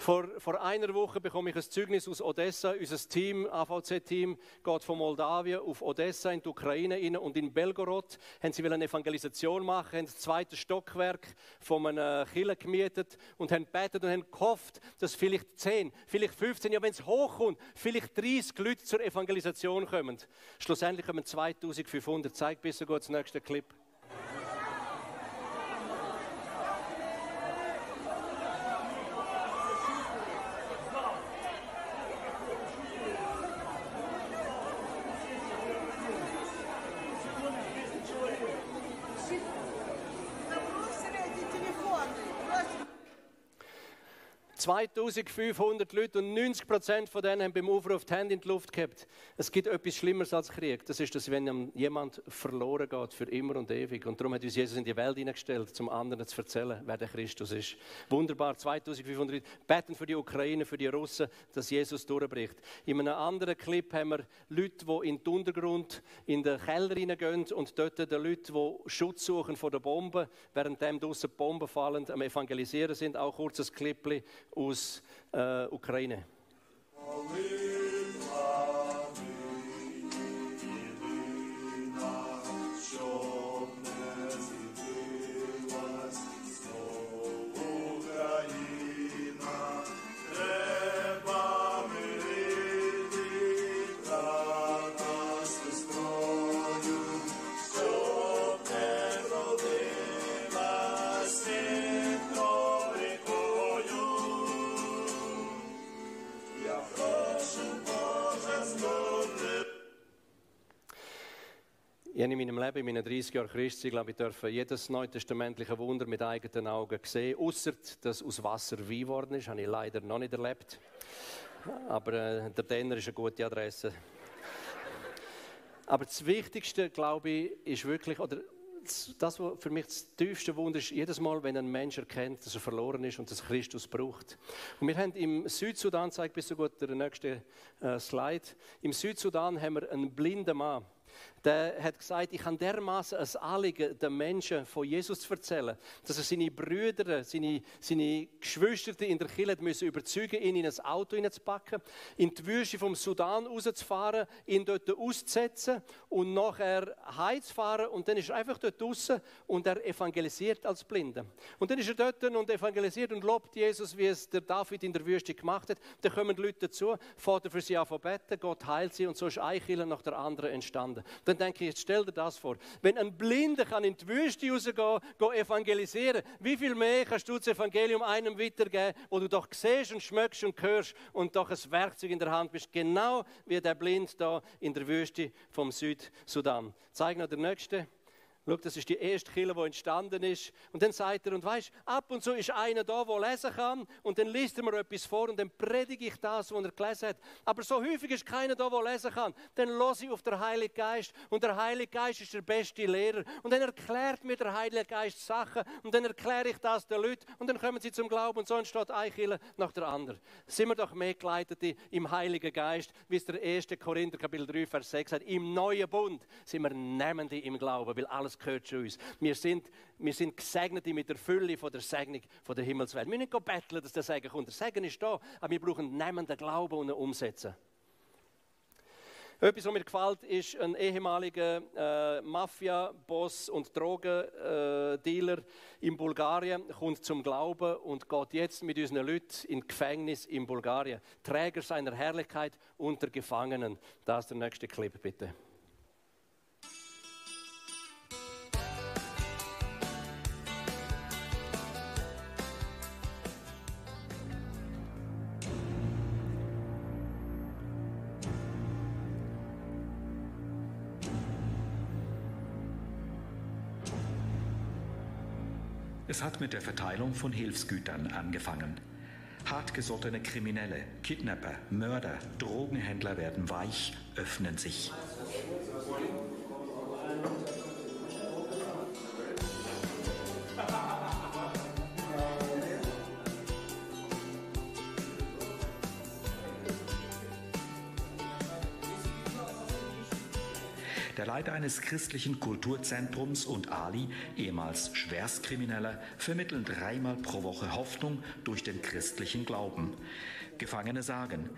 Vor, vor, einer Woche bekomme ich ein Zeugnis aus Odessa. Unser Team, AVC-Team, geht von Moldawien auf Odessa in die Ukraine rein und in Belgorod haben sie eine Evangelisation machen, haben das zweite Stockwerk von einem Killer gemietet und haben betet und haben gehofft, dass vielleicht 10, vielleicht 15, ja wenn es hochkommt, vielleicht 30 Leute zur Evangelisation kommen. Schlussendlich kommen 2500. Zeig besser gut das nächste Clip. 2500 Leute und 90 Prozent von denen haben beim Aufruf die Hände in die Luft gehabt. Es gibt etwas Schlimmeres als Krieg. Das ist, dass wenn jemand verloren geht für immer und ewig. Und darum hat uns Jesus in die Welt hineingestellt, um anderen zu erzählen, wer der Christus ist. Wunderbar, 2500 Leute beten für die Ukraine, für die Russen, dass Jesus durchbricht. In einem anderen Clip haben wir Leute, die in den Untergrund, in den Keller hineingehen und dort die Leute, die Schutz suchen vor den Bomben, während dem draussen Bomben fallen, am Evangelisieren sind. Auch kurzes Clip aus äh, Ukraine. Ich habe in meinem Leben, in meinen 30 Jahren Christi, glaube ich, dürfen jedes neutestamentliche Wunder mit eigenen Augen sehen. Außer dass aus Wasser Wein geworden ist, habe ich leider noch nicht erlebt. Aber äh, der Denner ist eine gute Adresse. Aber das Wichtigste, glaube ich, ist wirklich, oder das, was für mich das tiefste Wunder ist, jedes Mal, wenn ein Mensch erkennt, dass er verloren ist und dass Christus braucht. Und wir haben im Südsudan, zeigt bis so gut der nächste äh, Slide, im Südsudan haben wir einen blinden Mann der hat gesagt, ich habe dermaßen ein Anliegen, den Menschen von Jesus zu erzählen, dass er seine Brüder, seine, seine Geschwister in der Kirche müssen überzeugen, ihn in ein Auto hineinzupacken, in die Wüste vom Sudan rauszufahren, ihn dort auszusetzen und nachher heimzufahren und dann ist er einfach dort draußen und er evangelisiert als Blinde. Und dann ist er dort und evangelisiert und lobt Jesus, wie es der David in der Wüste gemacht hat. Dann kommen die Leute dazu, fährt für sie an beten, Gott heilt sie und so ist ein Killer nach der anderen entstanden dann denke ich, jetzt stell dir das vor. Wenn ein Blinder kann in die Wüste rausgehen, kann evangelisieren, wie viel mehr kannst du das Evangelium einem weitergeben, wo du doch siehst und schmeckst und hörst und doch ein Werkzeug in der Hand bist, genau wie der Blind da in der Wüste vom Südsudan. Zeig noch der Nächste. Schau, das ist die erste Kille, die entstanden ist. Und dann sagt er, und weißt, ab und zu ist einer da, der lesen kann, und dann liest er mir etwas vor, und dann predige ich das, was er gelesen hat. Aber so häufig ist keiner da, der lesen kann. Dann los ich auf den Heiligen Geist, und der Heilige Geist ist der beste Lehrer. Und dann erklärt mir der Heilige Geist Sachen, und dann erkläre ich das den Leuten, und dann kommen sie zum Glauben, und so entsteht eine Kille nach der anderen. Sind wir doch mehr geleitet im Heiligen Geist, wie es der 1. Korinther Kapitel 3, Vers 6 sagt. Im neuen Bund sind wir Nehmende im Glauben, weil alles gehört zu uns. Wir sind, wir sind Gesegnete mit der Fülle von der Segnung von der Himmelswelt. Wir müssen nicht betteln, dass der Segen kommt. Der Segen ist da, aber wir brauchen nehmenden Glauben und Umsetzen. Etwas, was mir gefällt, ist ein ehemaliger äh, Mafia-Boss und Drogendealer äh, in Bulgarien, kommt zum Glauben und geht jetzt mit unseren Leuten in Gefängnis in Bulgarien. Träger seiner Herrlichkeit unter Gefangenen. Das ist der nächste Clip, bitte. Es hat mit der Verteilung von Hilfsgütern angefangen. Hartgesottene Kriminelle, Kidnapper, Mörder, Drogenhändler werden weich, öffnen sich. Der Leiter eines christlichen Kulturzentrums und Ali, ehemals Schwerstkrimineller, vermitteln dreimal pro Woche Hoffnung durch den christlichen Glauben. Gefangene sagen,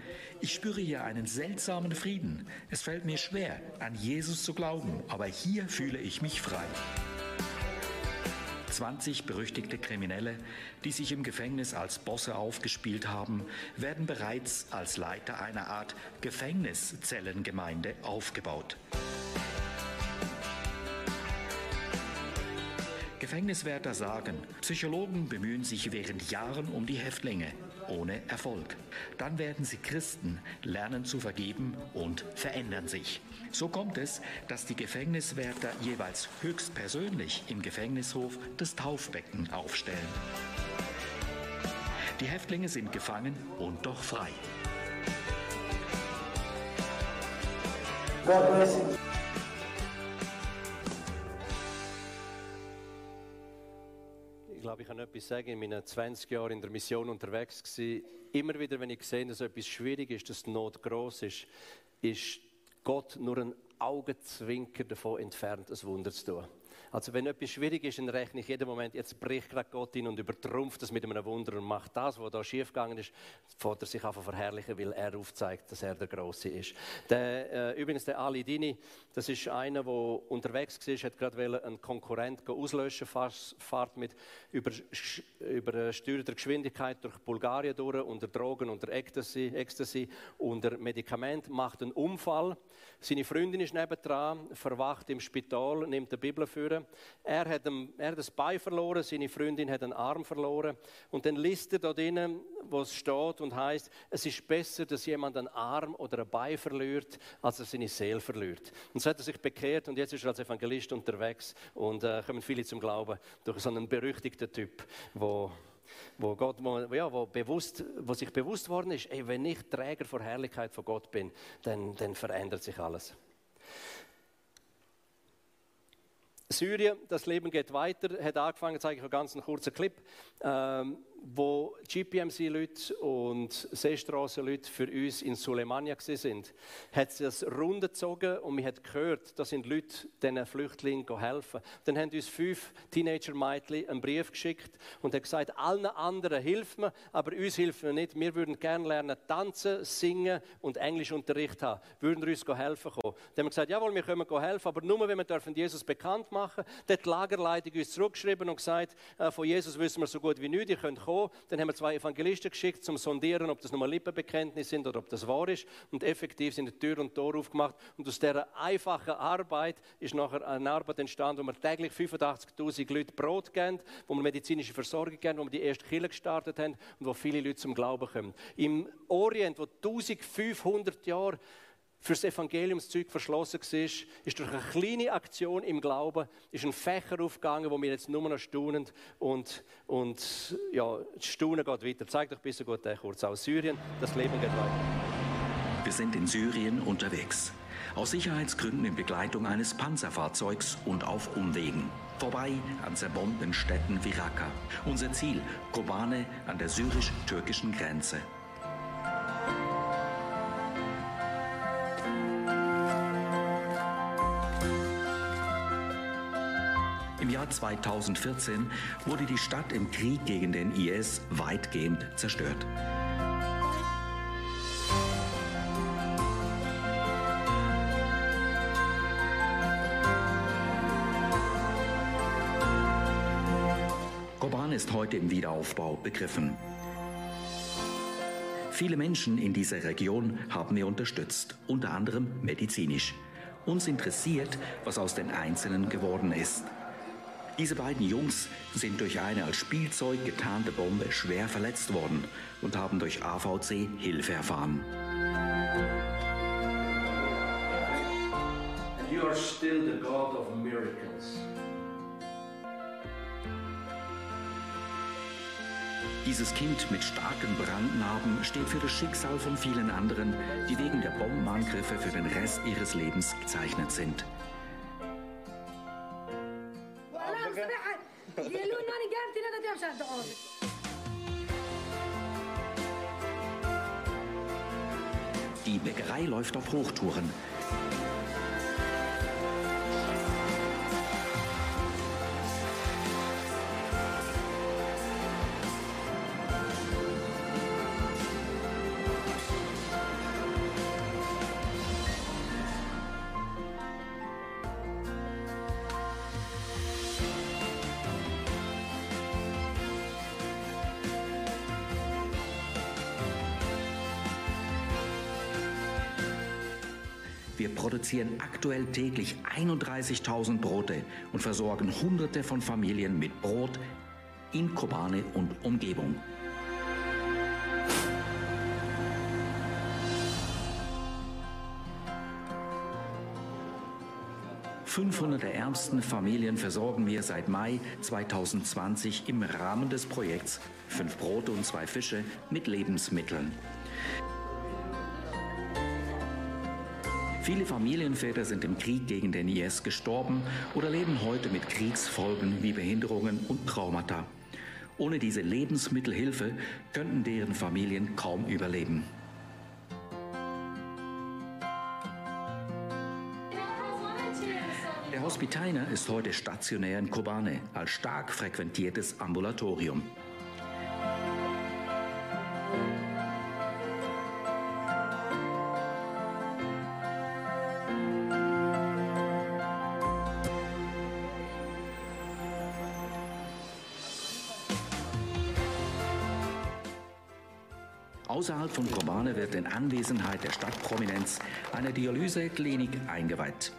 ich spüre hier einen seltsamen Frieden. Es fällt mir schwer, an Jesus zu glauben, aber hier fühle ich mich frei. 20 berüchtigte Kriminelle, die sich im Gefängnis als Bosse aufgespielt haben, werden bereits als Leiter einer Art Gefängniszellengemeinde aufgebaut. Gefängniswärter sagen, Psychologen bemühen sich während Jahren um die Häftlinge, ohne Erfolg. Dann werden sie Christen, lernen zu vergeben und verändern sich. So kommt es, dass die Gefängniswärter jeweils höchstpersönlich im Gefängnishof das Taufbecken aufstellen. Die Häftlinge sind gefangen und doch frei. God bless you. Ich glaube, ich kann etwas sagen. In meinen 20 Jahren in der Mission unterwegs gewesen. Immer wieder, wenn ich sehe, dass etwas schwierig ist, dass die Not groß ist, ist Gott nur ein Augenzwinker davon entfernt, ein Wunder zu tun. Also wenn etwas schwierig ist, dann rechne ich jeden Moment, jetzt bricht gerade Gott in und übertrumpft das mit einem Wunder und macht das, was da schiefgegangen ist, er sich einfach verherrlichen, weil er aufzeigt, dass er der Große ist. Der, äh, übrigens, der Ali Dini, das ist einer, der unterwegs war, hat gerade einen Konkurrent auslöschen, fährt mit über, übersteuerter Geschwindigkeit durch Bulgarien durch, unter Drogen, unter Ecstasy, Ecstasy unter Medikament, macht einen Unfall. Seine Freundin ist nebendran, verwacht im Spital, nimmt die Bibel für er hat, ein, er hat das Bein verloren, seine Freundin hat einen Arm verloren. Und dann liest er da drinnen, wo es steht und heißt, es ist besser, dass jemand einen Arm oder ein Bein verliert, als er seine Seele verliert. Und so hat er sich bekehrt und jetzt ist er als Evangelist unterwegs und äh, kommen viele zum Glauben durch so einen berüchtigten Typ, wo wo, Gott, wo, ja, wo, bewusst, wo sich bewusst worden ist, ey, wenn ich Träger vor Herrlichkeit von Gott bin, dann, dann verändert sich alles. Syrien, das Leben geht weiter, hat angefangen, zeige ich einen ganz kurzen Clip. Ähm, wo GPMC-Leute und Seestraßen-Leute für uns in Sulemania sind, hat es das Runde gezogen und man hat gehört, da sind Leute diesen Flüchtlingen helfen. Dann haben uns fünf Teenager-Mädchen einen Brief geschickt und haben gesagt, allen anderen hilft mir, aber uns hilft mir nicht. Wir würden gerne lernen, tanzen, singen und Englischunterricht haben. Würden uns helfen kommen? Dann haben wir gesagt, jawohl, wir können helfen, aber nur, wenn wir dürfen Jesus bekannt machen. Dann hat die Lagerleitung uns zurückgeschrieben und gesagt, äh, von Jesus wissen wir so gut wie nichts, ihr könnt kommen gekommen. Dann haben wir zwei Evangelisten geschickt, zum Sondieren, ob das nur Lippenbekenntnisse sind oder ob das wahr ist. Und effektiv sind die Tür und Tor aufgemacht. Und aus dieser einfachen Arbeit ist nachher eine Arbeit entstanden, wo wir täglich 85.000 Leute Brot geben, wo wir medizinische Versorgung geben, wo wir die erste Kirche gestartet haben und wo viele Leute zum Glauben kommen. Im Orient, wo 1500 Jahre für das Evangeliumszeug verschlossen war, ist durch eine kleine Aktion im Glauben ist ein Fächer aufgegangen, wo wir jetzt nur noch staunen und, und ja, das Staunen geht weiter. Zeig doch bitte gut kurz aus Syrien, das Leben geht weiter. Wir sind in Syrien unterwegs. Aus Sicherheitsgründen in Begleitung eines Panzerfahrzeugs und auf Umwegen. Vorbei an zerbombten Städten wie Raqqa. Unser Ziel, Kobane an der syrisch-türkischen Grenze. 2014 wurde die Stadt im Krieg gegen den IS weitgehend zerstört. Koban ist heute im Wiederaufbau begriffen. Viele Menschen in dieser Region haben wir unterstützt, unter anderem medizinisch. Uns interessiert, was aus den Einzelnen geworden ist. Diese beiden Jungs sind durch eine als Spielzeug getarnte Bombe schwer verletzt worden und haben durch AVC Hilfe erfahren. You are still the God of miracles. Dieses Kind mit starken Brandnarben steht für das Schicksal von vielen anderen, die wegen der Bombenangriffe für den Rest ihres Lebens gezeichnet sind. Die Bäckerei läuft auf Hochtouren. Produzieren aktuell täglich 31.000 Brote und versorgen Hunderte von Familien mit Brot in Kobane und Umgebung. 500 der ärmsten Familien versorgen wir seit Mai 2020 im Rahmen des Projekts Fünf Brote und zwei Fische mit Lebensmitteln. Viele Familienväter sind im Krieg gegen den IS gestorben oder leben heute mit Kriegsfolgen wie Behinderungen und Traumata. Ohne diese Lebensmittelhilfe könnten deren Familien kaum überleben. Der Hospitainer ist heute stationär in Kobane als stark frequentiertes Ambulatorium. Anwesenheit der Stadtprominenz eine Dialyseklinik eingeweiht.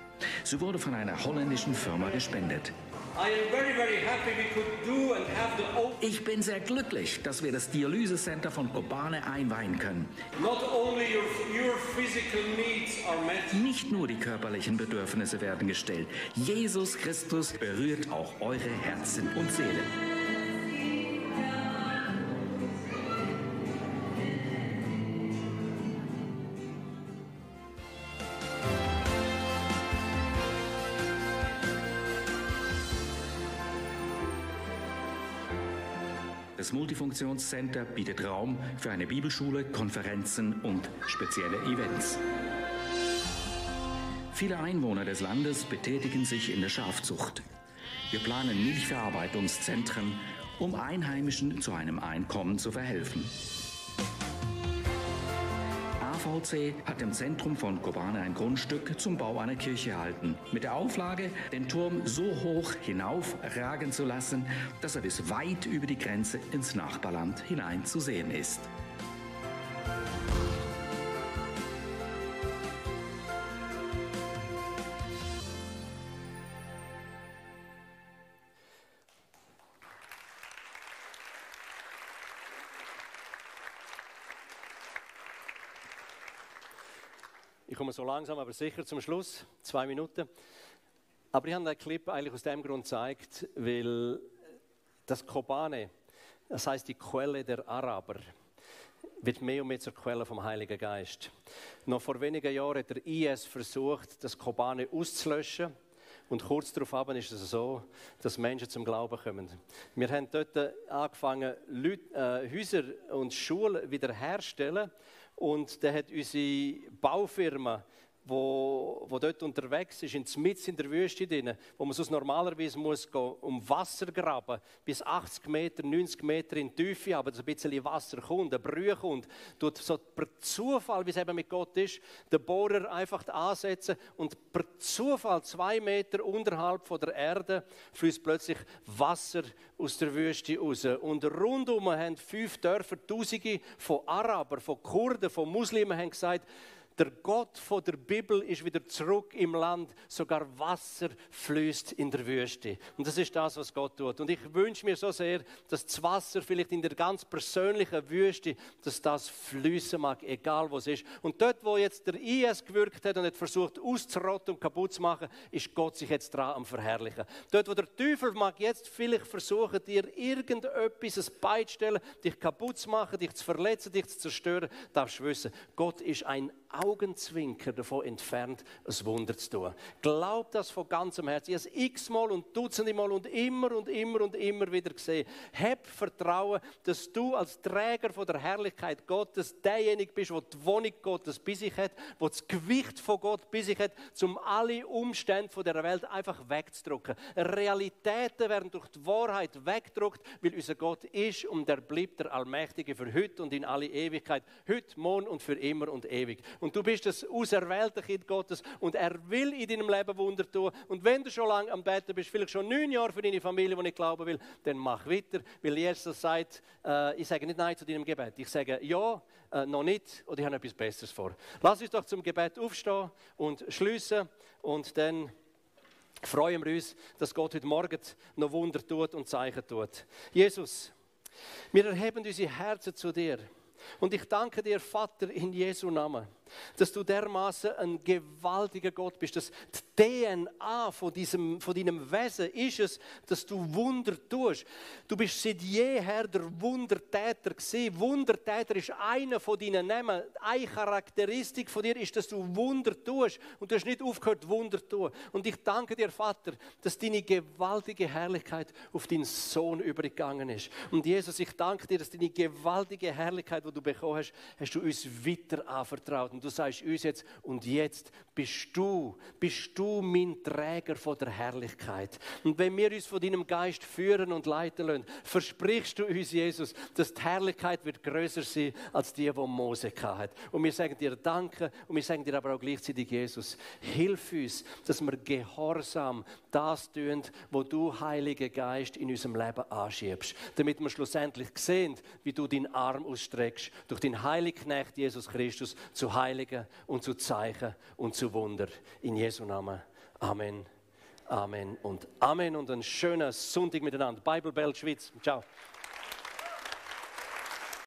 Sie wurde von einer holländischen Firma gespendet. Ich bin sehr glücklich, dass wir das Dialysecenter von Kobane einweihen können. Nicht nur die körperlichen Bedürfnisse werden gestellt. Jesus Christus berührt auch eure Herzen und Seelen. Multifunktionscenter bietet Raum für eine Bibelschule, Konferenzen und spezielle Events. Viele Einwohner des Landes betätigen sich in der Schafzucht. Wir planen Milchverarbeitungszentren, um Einheimischen zu einem Einkommen zu verhelfen. AVC hat im Zentrum von Kobane ein Grundstück zum Bau einer Kirche erhalten. Mit der Auflage, den Turm so hoch hinaufragen zu lassen, dass er bis weit über die Grenze ins Nachbarland hinein zu sehen ist. Komme so langsam, aber sicher zum Schluss. Zwei Minuten. Aber ich habe den Clip eigentlich aus dem Grund gezeigt, weil das Kobane, das heißt die Quelle der Araber, wird mehr und mehr zur Quelle vom Heiligen Geist. Noch vor wenigen Jahren hat der IS versucht, das Kobane auszulöschen. Und kurz darauf ist es so, dass Menschen zum Glauben kommen. Wir haben dort angefangen, Leute, äh, Häuser und Schulen wiederherzustellen und dann hat unsere Baufirma wo, wo dort unterwegs ist, in Smits in der Wüste drin, wo man sonst normalerweise muss gehen, um Wasser graben, bis 80 Meter, 90 Meter in die Tiefe, aber ein bisschen Wasser kommt, ein Brühe kommt, tut so per Zufall, wie es eben mit Gott ist, den Bohrer einfach ansetzen und per Zufall zwei Meter unterhalb von der Erde fließt plötzlich Wasser aus der Wüste raus. Und rundum haben fünf Dörfer, Tausende von Arabern, von Kurden, von Muslimen haben gesagt, der Gott von der Bibel ist wieder zurück im Land. Sogar Wasser fließt in der Wüste. Und das ist das, was Gott tut. Und ich wünsche mir so sehr, dass das Wasser vielleicht in der ganz persönlichen Wüste, dass das fließen mag, egal wo es ist. Und dort, wo jetzt der IS gewirkt hat und hat versucht auszurotten und kaputt zu machen, ist Gott sich jetzt dran am Verherrlichen. Dort, wo der Teufel mag jetzt vielleicht versuchen, dir irgendetwas beizustellen, dich kaputt zu machen, dich zu verletzen, dich zu zerstören, darfst du wissen, Gott ist ein Augenzwinker davon entfernt, ein Wunder zu tun. Glaub das von ganzem Herzen. Ich habe es x-mal und dutzende Mal und immer und immer und immer wieder gesehen. Hab Vertrauen, dass du als Träger von der Herrlichkeit Gottes derjenige bist, der die Wohnung Gottes bei sich hat, der das Gewicht von Gott bei sich hat, um alle Umstände von der Welt einfach wegzudrücken. Realitäten werden durch die Wahrheit weggedruckt, weil unser Gott ist und der bleibt der Allmächtige für heute und in alle Ewigkeit. Heute, morgen und für immer und ewig. Und du bist das auserwählte Kind Gottes und er will in deinem Leben Wunder tun. Und wenn du schon lange am Betten bist, vielleicht schon neun Jahre für deine Familie, die nicht glauben will, dann mach weiter, weil Jesus sagt, äh, ich sage nicht Nein zu deinem Gebet. Ich sage Ja, äh, noch nicht oder ich habe etwas Besseres vor. Lass uns doch zum Gebet aufstehen und schließen und dann freuen wir uns, dass Gott heute Morgen noch Wunder tut und Zeichen tut. Jesus, wir erheben unsere Herzen zu dir. Und ich danke dir, Vater, in Jesu Namen dass du dermaßen ein gewaltiger Gott bist, dass die DNA von, diesem, von deinem Wesen ist es, dass du Wunder tust. Du bist seit jeher der Wundertäter gewesen. Wundertäter ist einer von deinen Namen. Eine Charakteristik von dir ist, dass du Wunder tust und du hast nicht aufgehört, Wunder zu tun. Und ich danke dir, Vater, dass deine gewaltige Herrlichkeit auf deinen Sohn übergegangen ist. Und Jesus, ich danke dir, dass deine gewaltige Herrlichkeit, die du bekommen hast, hast du uns weiter anvertraut. Und du sagst uns jetzt, und jetzt bist du, bist du mein Träger von der Herrlichkeit. Und wenn wir uns von deinem Geist führen und leiten lassen, versprichst du uns, Jesus, dass die Herrlichkeit wird größer sein als die, die Mose hat. Und wir sagen dir Danke und wir sagen dir aber auch gleichzeitig, Jesus, hilf uns, dass wir gehorsam das tun, wo du, Heiliger Geist, in unserem Leben anschiebst. Damit wir schlussendlich sehen, wie du deinen Arm ausstreckst, durch den Heiligen Knecht Jesus Christus zu Heiligen und zu Zeichen und zu Wunder. In Jesu Namen. Amen. Amen und Amen und einen schönen Sonntag miteinander. Bible Belt Schweiz. Ciao.